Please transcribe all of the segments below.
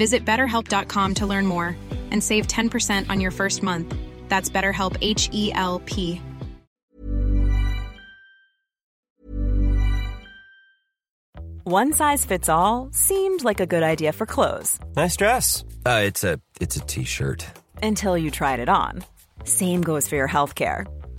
Visit betterhelp.com to learn more and save 10% on your first month. That's BetterHelp H E L P. One size fits all seemed like a good idea for clothes Nice dress. Uh, it's a it's a t-shirt. until you tried it on. Same goes for your healthcare.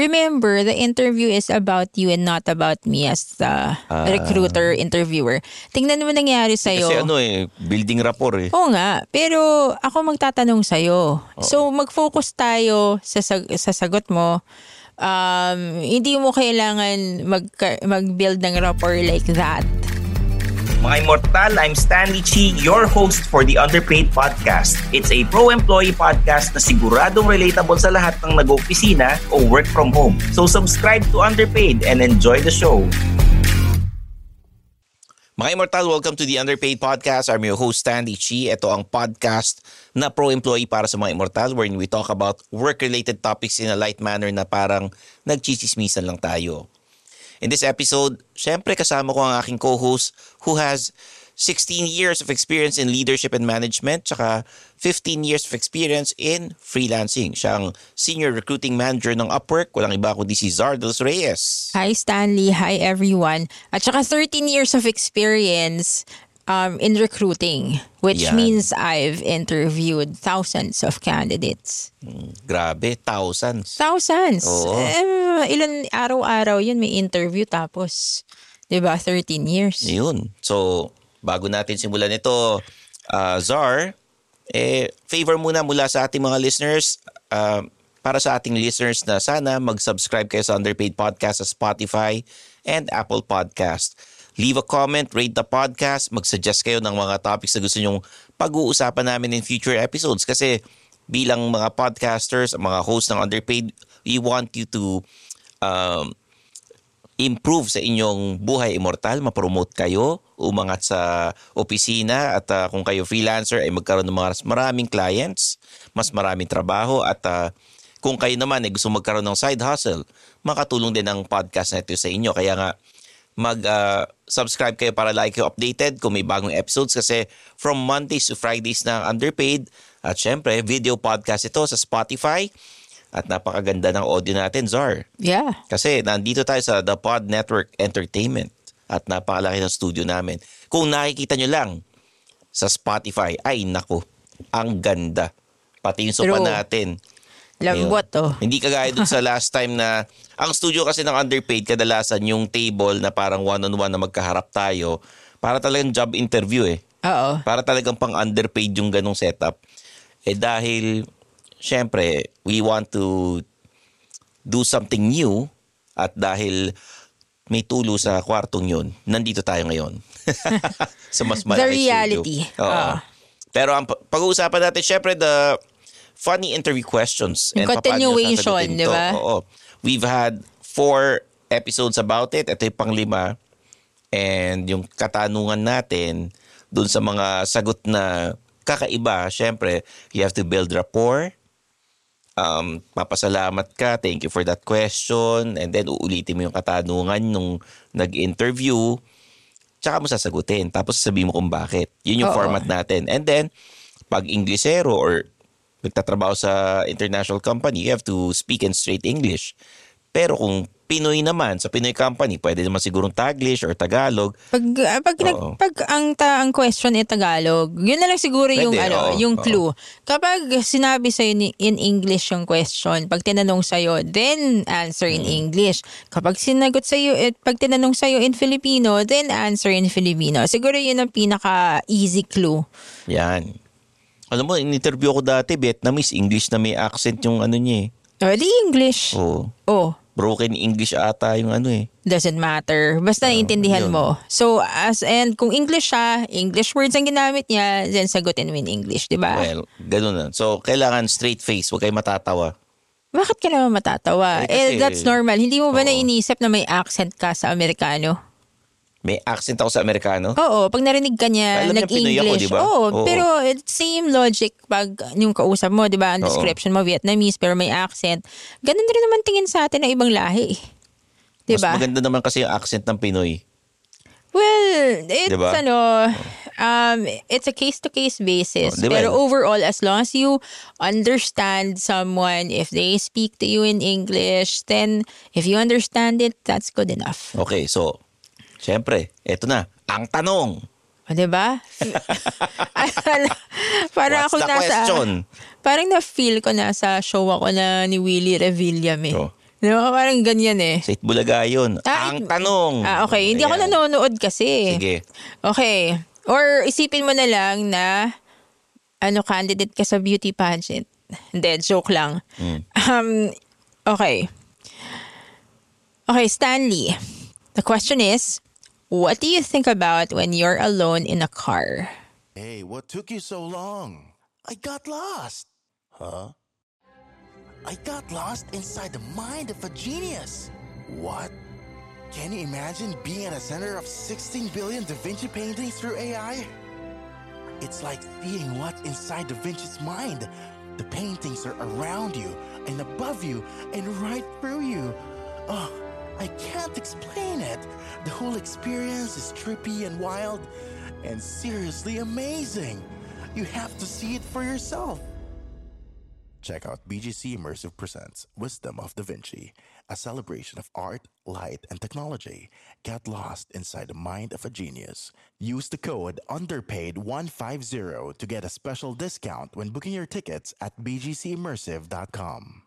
Remember, the interview is about you and not about me as the Ah. recruiter, interviewer. Tingnan mo nangyari sa'yo. Kasi ano eh, building rapport eh. Oo nga, pero ako magtatanong sa'yo. So, mag-focus tayo sa, sag- sa sagot mo. Um, hindi mo kailangan mag, mag-build ng rapport like that. Mga Immortal, I'm Stanley Chi, your host for the Underpaid Podcast. It's a pro-employee podcast na siguradong relatable sa lahat ng nag-opisina o work from home. So subscribe to Underpaid and enjoy the show. Mga Immortal, welcome to the Underpaid Podcast. I'm your host, Stanley Chi. Ito ang podcast na pro-employee para sa mga Immortal wherein we talk about work-related topics in a light manner na parang nagchichismisan lang tayo. In this episode, syempre kasama ko ang aking co-host who has 16 years of experience in leadership and management tsaka 15 years of experience in freelancing. Siya ang senior recruiting manager ng Upwork. Walang iba kundi si Zardos Reyes. Hi Stanley, hi everyone. At saka 13 years of experience um, in recruiting, which Yan. means I've interviewed thousands of candidates. Grabe, thousands. Thousands. Oo. Eh, ilan araw-araw yun may interview tapos, 'di ba 13 years. Yun. So, bago natin simulan ito, uh, Zar, eh, favor muna mula sa ating mga listeners, uh, para sa ating listeners na sana mag-subscribe kayo sa Underpaid Podcast sa Spotify and Apple Podcast. Leave a comment, rate the podcast, mag-suggest kayo ng mga topics na gusto nyong pag-uusapan namin in future episodes kasi bilang mga podcasters, mga hosts ng Underpaid, we want you to um, improve sa inyong buhay immortal, mapromote kayo, umangat sa opisina at uh, kung kayo freelancer ay magkaroon ng mga maraming clients, mas maraming trabaho at uh, kung kayo naman ay gusto magkaroon ng side hustle, makatulong din ang podcast na ito sa inyo. Kaya nga mag-subscribe uh, kayo para like kayo updated kung may bagong episodes kasi from Mondays to Fridays na underpaid at syempre video podcast ito sa Spotify at napakaganda ng audio natin, Zar. Yeah. Kasi nandito tayo sa The Pod Network Entertainment at napakalaki ng studio namin. Kung nakikita nyo lang sa Spotify, ay nako, ang ganda. Pati yung sopa True. natin. Lambot oh. Hindi kagaya dun sa last time na ang studio kasi ng underpaid kadalasan yung table na parang one-on-one na magkaharap tayo para talagang job interview eh. Oo. Para talagang pang underpaid yung ganong setup. Eh dahil syempre we want to do something new at dahil may tulo sa kwartong yun, nandito tayo ngayon. sa mas malaki The reality. studio. Oo. Ah. Pero ang pa- pag-uusapan natin, syempre the funny interview questions. And continuation, di ba? Oo. We've had four episodes about it. Ito yung panglima. And yung katanungan natin dun sa mga sagot na kakaiba, syempre, you have to build rapport. Um, papasalamat ka. Thank you for that question. And then uulitin mo yung katanungan nung nag-interview. Tsaka mo sasagutin. Tapos sasabihin mo kung bakit. Yun yung Oo. format natin. And then, pag Inglesero or nagtatrabaho sa international company, you have to speak in straight English. Pero kung Pinoy naman, sa Pinoy company, pwede naman sigurong Taglish or Tagalog. Pag ah, pag, nag, pag ang ta, ang question ay Tagalog, yun na lang siguro yung Pwede, ano, oo, yung oo. clue. Kapag sinabi sa in, in English yung question, pag tinanong sa then answer in Mm. English. Kapag sinagot sa eh, pag tinanong sa in Filipino, then answer in Filipino. Siguro yun ang pinaka easy clue. Yan. Alam mo, in-interview ko dati, Vietnamese, English na may accent yung ano niya eh. Oh, di English. Oo. Oh, Broken English ata yung ano eh. doesn't matter. Basta naiintindihan yun. mo. So, as and kung English siya, English words ang ginamit niya, then sagutin mo in English, di ba? Well, ganun na. So, kailangan straight face, huwag kayo matatawa. Bakit ka naman matatawa? Eh, Eh, kasi- that's normal. Hindi mo ba Oo. naiinisip na may accent ka sa Amerikano? May accent ako sa Amerikano. Oo, pag narinig ka niya, Alam niya Pinoy ako, nag-English. di ba? Oo, Oo. pero it's same logic pag yung kausap mo, di ba? Ang Oo. description mo, Vietnamese, pero may accent. Ganun din naman tingin sa atin ng ibang lahi. Di Mas ba? maganda naman kasi yung accent ng Pinoy. Well, it's Di ba? ano, um, it's a case-to-case basis. Oh, di ba? Pero overall, as long as you understand someone, if they speak to you in English, then if you understand it, that's good enough. Okay, so, syempre, eto na. Ang tanong. O, di ba? parang What's ako the nasa, question? parang na-feel ko nasa show ako na ni Willie Revillame. eh. Oh. Ba? Parang ganyan eh. Sa Itbulaga yun. Ah, ang it- tanong. Ah, okay. Hindi ako Ayan. nanonood kasi. Sige. Okay. Or isipin mo na lang na ano candidate ka sa beauty pageant. Hindi, joke lang. Hmm. Um, okay. Okay, Stanley. The question is, what do you think about when you're alone in a car? Hey, what took you so long? I got lost. Huh? I got lost inside the mind of a genius. What? Can you imagine being at the center of 16 billion Da Vinci paintings through AI? It's like seeing what's inside Da Vinci's mind. The paintings are around you and above you and right through you. Oh, I can't explain it. The whole experience is trippy and wild and seriously amazing. You have to see it for yourself. Check out BGC Immersive Presents Wisdom of Da Vinci, a celebration of art, light, and technology. Get lost inside the mind of a genius. Use the code UNDERPAID150 to get a special discount when booking your tickets at bgcimmersive.com.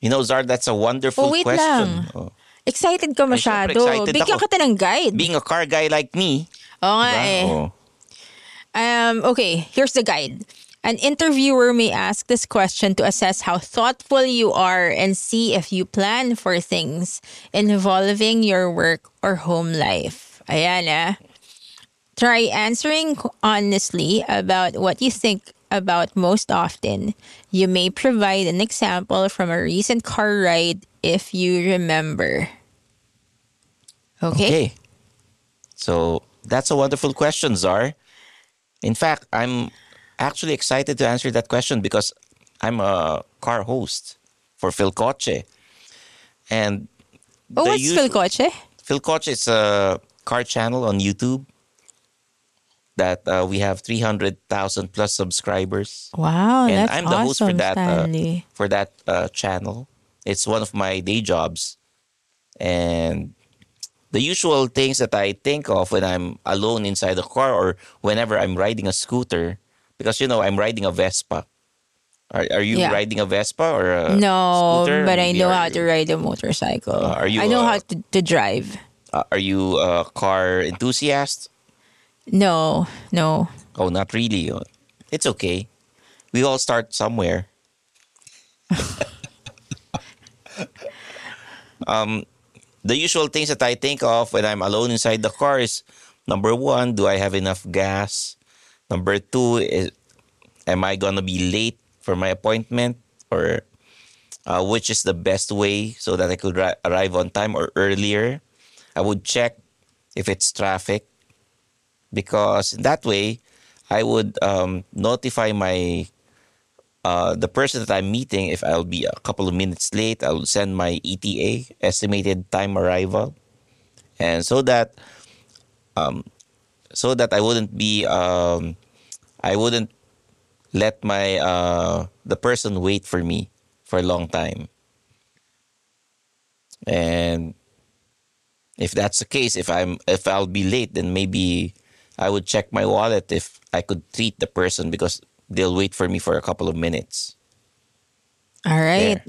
You know, Zard, that's a wonderful Oh, wait question. lang. Oh. Excited ka Ay, masyado. syempre, excited Bigyan ako. kita ng guide. Being a car guy like me, Oo nga diba? eh. Oh. Um, okay, here's the guide. An interviewer may ask this question to assess how thoughtful you are and see if you plan for things involving your work or home life. Ayan ah. Try answering honestly about what you think about most often. You may provide an example from a recent car ride if you remember. Okay. So that's a wonderful question, Czar. In fact, I'm actually excited to answer that question because I'm a car host for Phil Coche. And Oh, what's usu- Phil Coche? Phil Coche is a car channel on YouTube that uh, we have 300,000 plus subscribers. Wow, and that's I'm the host for awesome, that uh, for that uh, channel. It's one of my day jobs, and the usual things that I think of when I'm alone inside the car or whenever I'm riding a scooter, because you know I'm riding a Vespa. Are, are you Yeah. riding a Vespa or a no, scooter? but I know how you- to ride a motorcycle. Uh, are you, I know how to, to drive. Uh, are you a car enthusiast? No, no. Oh, not really. It's okay. We all start somewhere. um, the usual things that I think of when I'm alone inside the car is number one, do I have enough gas? Number two, is am I gonna be late for my appointment? Or uh, which is the best way so that I could ri- arrive on time or earlier? I would check if it's traffic because that way I would um, notify my uh, the person that I'm meeting if I'll be a couple of minutes late. I'll send my ETA estimated time arrival, and so that um, so that I wouldn't be um, I wouldn't let my uh, the person wait for me for a long time. And if that's the case, if I'm if I'll be late, then maybe I would check my wallet if I could treat the person because they'll wait for me for a couple of minutes. All right.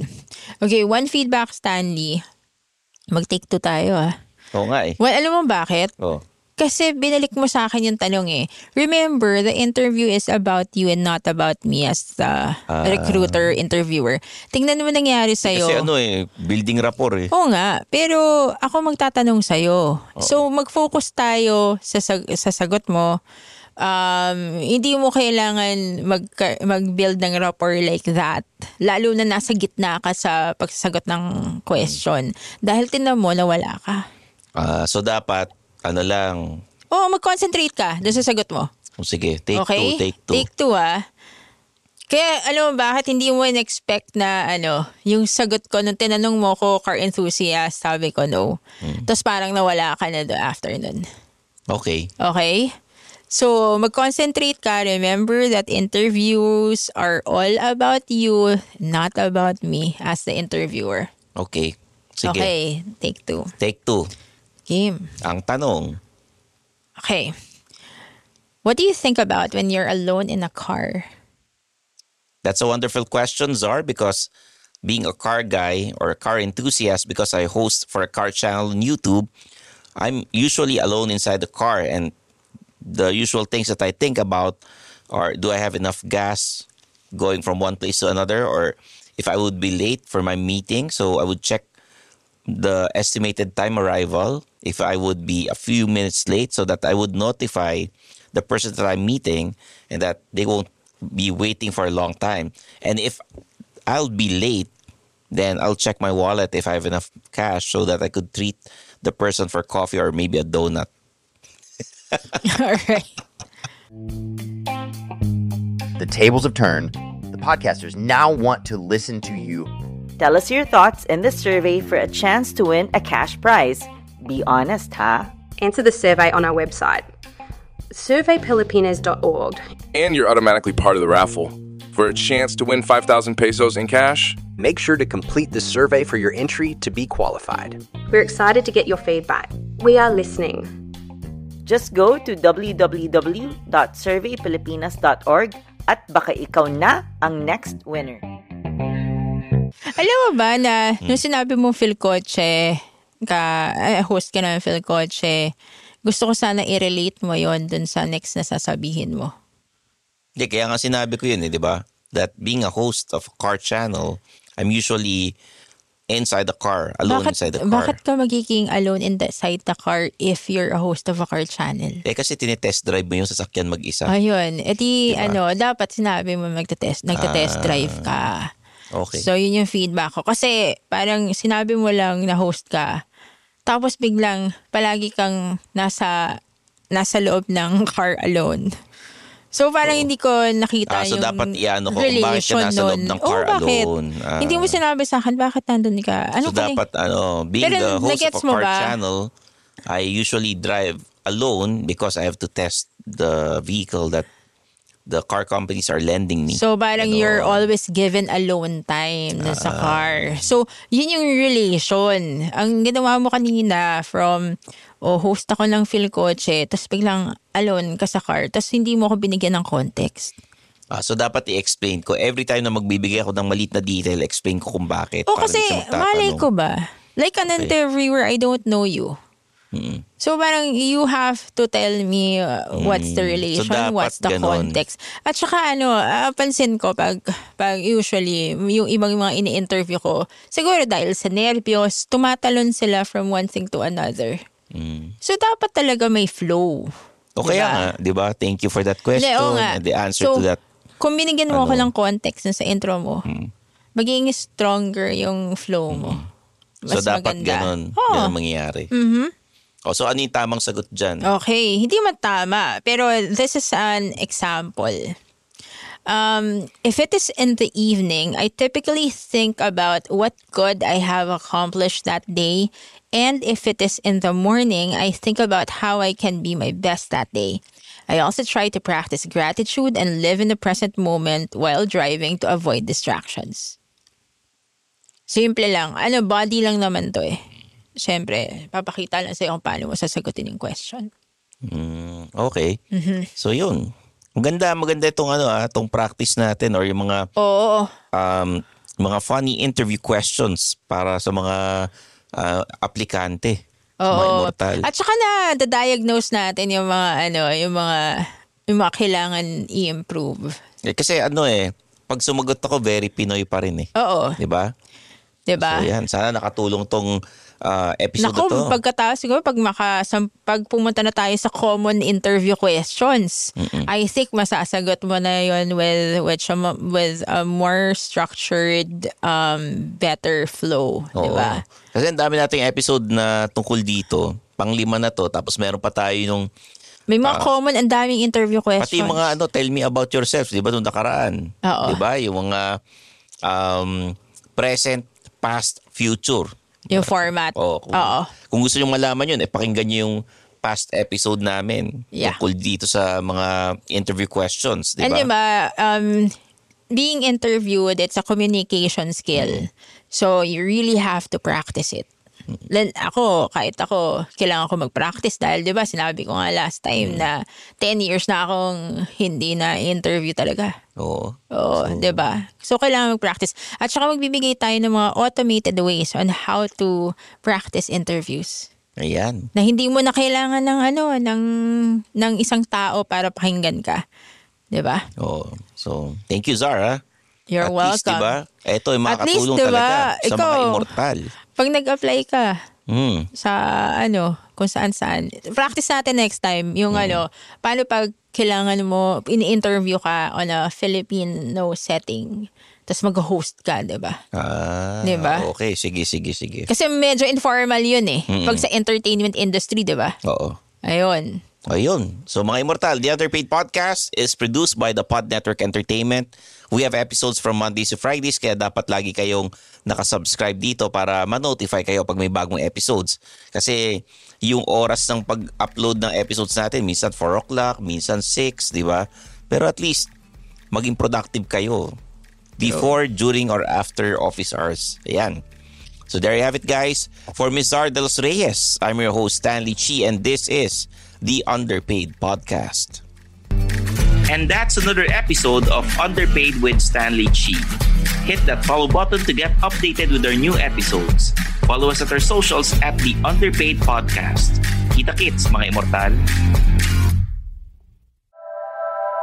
Okay, one feedback, Stanley. Mag-take two tayo ah. Oo nga eh. Well, alam mo bakit? Oh. Kasi binalik mo sa akin yung tanong eh. Remember, the interview is about you and not about me as the Ah. recruiter, interviewer. Tingnan mo nangyari sa'yo. Kasi ano eh, building rapport eh. Oo nga, pero ako magtatanong sa'yo. So mag-focus tayo sa, sag- sa sagot mo. Um, hindi mo kailangan mag, mag-build ng rapport like that. Lalo na nasa gitna ka sa pagsasagot ng question. Dahil tinan mo na wala ka. Ah, so dapat, ano lang, Oo, mag-concentrate ka doon sa sagot mo. oh, sige, take okay? two, take two. Take two ah. Kaya alam mo bakit hindi mo in-expect na ano, yung sagot ko nung tinanong mo ko car enthusiast, sabi ko no. Hmm. Tapos parang nawala ka na do after nun. Okay. Okay? So, mag-concentrate ka. Remember that interviews are all about you, not about me as the interviewer. Okay. Sige. Okay, take two. Take two. Game. Ang tanong, Okay. What do you think about when you're alone in a car? That's a wonderful question, Czar, because being a car guy or a car enthusiast, because I host for a car channel on YouTube, I'm usually alone inside the car. And the usual things that I think about are do I have enough gas going from one place to another? Or if I would be late for my meeting, so I would check the estimated time arrival if I would be a few minutes late so that I would notify the person that I'm meeting and that they won't be waiting for a long time. And if I'll be late, then I'll check my wallet if I have enough cash so that I could treat the person for coffee or maybe a donut. All right. The tables have turned. The podcasters now want to listen to you. Tell us your thoughts in the survey for a chance to win a cash prize. Be honest, huh? Answer the survey on our website, surveypilipinas.org. And you're automatically part of the raffle. For a chance to win 5,000 pesos in cash, Make sure to complete the survey for your entry to be qualified. We're excited to get your feedback. We are listening. Just go to www.surveypilipinas.org at baka ikaw na ang next winner. Alam mo ba na nung sinabi mo Phil Coche, ka, eh, host ka ng Phil Coche, gusto ko sana i-relate mo yon dun sa next na sasabihin mo. Hindi, kaya nga sinabi ko yun eh, di ba? That being a host of a car channel, I'm usually inside the car, alone bakit, inside the car. bakit ka magiging alone inside the car if you're a host of a car channel? Eh kasi tinetest drive mo yung sasakyan mag-isa. Ayun. E di, Diba? ano, dapat sinabi mo magte-test, nagte-test Ah. drive ka. Okay. So, yun yung feedback ko. Kasi, parang sinabi mo lang na host ka. tapos biglang palagi kang nasa nasa loob ng car alone. So parang hindi ko nakita Ah, so yung dapat iano ko kung bakit ka nasa loob ng car oh, bakit? alone. Ah. Hindi mo sinabi sa akin, bakit nandun ka? Ano so ka dapat ano, being Pero the host of a car ba? channel, I usually drive alone because I have to test the vehicle that the car companies are lending me. So parang you're always given alone time Ah. sa car. So yun yung relation. Ang ginawa mo kanina from oh, host ako ng Phil Coche, tapos biglang alone ka sa car, tapos hindi mo ako binigyan ng context. Ah, so dapat i-explain ko every time na magbibigay ako ng malit na detail, explain ko kung bakit. O para kasi, malay ko ba? Like an Okay. interviewer, I don't know you. Mm. So parang you have to tell me uh, what's the Mm. So, relation, dapat what's the ganon. context. At saka ano, ah, pansin ko pag, pag usually yung ibang mga ini-interview ko, siguro dahil sa nervyos, tumatalon sila from one thing to another. Mm. So dapat talaga may flow. O kaya Diba? nga, di ba? Thank you for that question oo nga. and the answer So, to that. Kung binigyan mo Ano? ng context sa intro mo, magiging stronger yung flow mo. So Mas dapat maganda. ganon, Oo. ganon mangyayari. Mhm. O, so ano yung tamang sagot dyan? Okay, hindi man tama. Pero this is an example. Um, if it is in the evening, I typically think about what good I have accomplished that day. And if it is in the morning, I think about how I can be my best that day. I also try to practice gratitude and live in the present moment while driving to avoid distractions. Simple lang. Ano, body lang naman to eh. Siyempre, papakita lang sa'yo kung paano mo sasagutin yung question. Mm, okay. Mhm. So yun. Maganda, maganda itong ano ah, itong practice natin or yung mga Oo. um, mga funny interview questions para sa mga ah, aplikante. Sa mga Oo. immortal. At saka na diagnose natin yung mga ano, yung mga yung mga kailangan i-improve. Eh, kasi ano eh, pag sumagot ako, very Pinoy pa rin eh. Oo. Di ba? 'Di ba? So yan, sana nakatulong tong ah, episode Nako, na to. pagkatapos siguro pag maka sam- pag pumunta na tayo sa common interview questions, I think masasagot mo na 'yon with with with a more structured um better flow, 'di ba? Kasi ang dami nating episode na tungkol dito. Panglima na to. Tapos meron pa tayo nung May mga Ah. common ang daming interview questions. Pati yung mga ano, tell me about yourself, di ba, nung nakaraan? Di ba? Yung mga um, present, past, future. Yung format. Oo. Kung, Oo. kung gusto nyo malaman yun, eh, pakinggan nyo yung past episode namin Yeah. tungkol dito sa mga interview questions, di And ba? di ba, um, being interviewed, it's a communication skill. So, you really have to practice it. Lan ako, kahit ako, kailangan ko mag-practice dahil, di ba, sinabi ko nga last time na 10 years na akong hindi na interview talaga. Oo. Oo, di ba? So, kailangan mag-practice. At saka magbibigay tayo ng mga automated ways on how to practice interviews. Ayan. Na hindi mo na kailangan ng ano, ng, ng isang tao para pakinggan ka. Di ba? Oo. So, thank you, Zara. You're At welcome. least, di ba? Ito least, makakatulong di ba, talaga sa mga ikaw, immortal. Pag nag-apply ka Hmm. sa ano, kung saan-saan, practice natin next time yung Hmm. ano, paano pag kailangan mo, ini-interview ka on a Filipino setting, tapos mag-host ka, di ba? Ah, Di ba? Okay, sige, sige, sige. Kasi medyo informal yun eh. Mm-mm. Pag sa entertainment industry, di ba? Oo. Ayun. Ayun. So mga Immortal, The Underpaid Podcast is produced by the Pod Network Entertainment. We have episodes from Mondays to Fridays kaya dapat lagi kayong nakasubscribe dito para ma-notify kayo pag may bagong episodes. Kasi yung oras ng pag-upload ng episodes natin, minsan 4 o'clock, minsan 6, di ba? Pero at least, maging productive kayo before, during, or after office hours. Ayan. So there you have it, guys. For Ms. Zar de los Reyes, I'm your host, Stanley Chi, and this is the Underpaid Podcast. And that's another episode of Underpaid with Stanley Chi. Hit that follow button to get updated with our new episodes. Follow us at our socials at the Underpaid Podcast. Kita kits, mga immortal.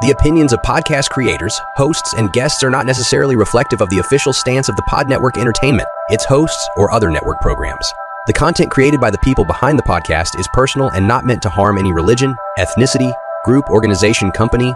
The opinions of podcast creators, hosts, and guests are not necessarily reflective of the official stance of the Pod Network Entertainment, its hosts, or other network programs. The content created by the people behind the podcast is personal and not meant to harm any religion, ethnicity, group, organization, company,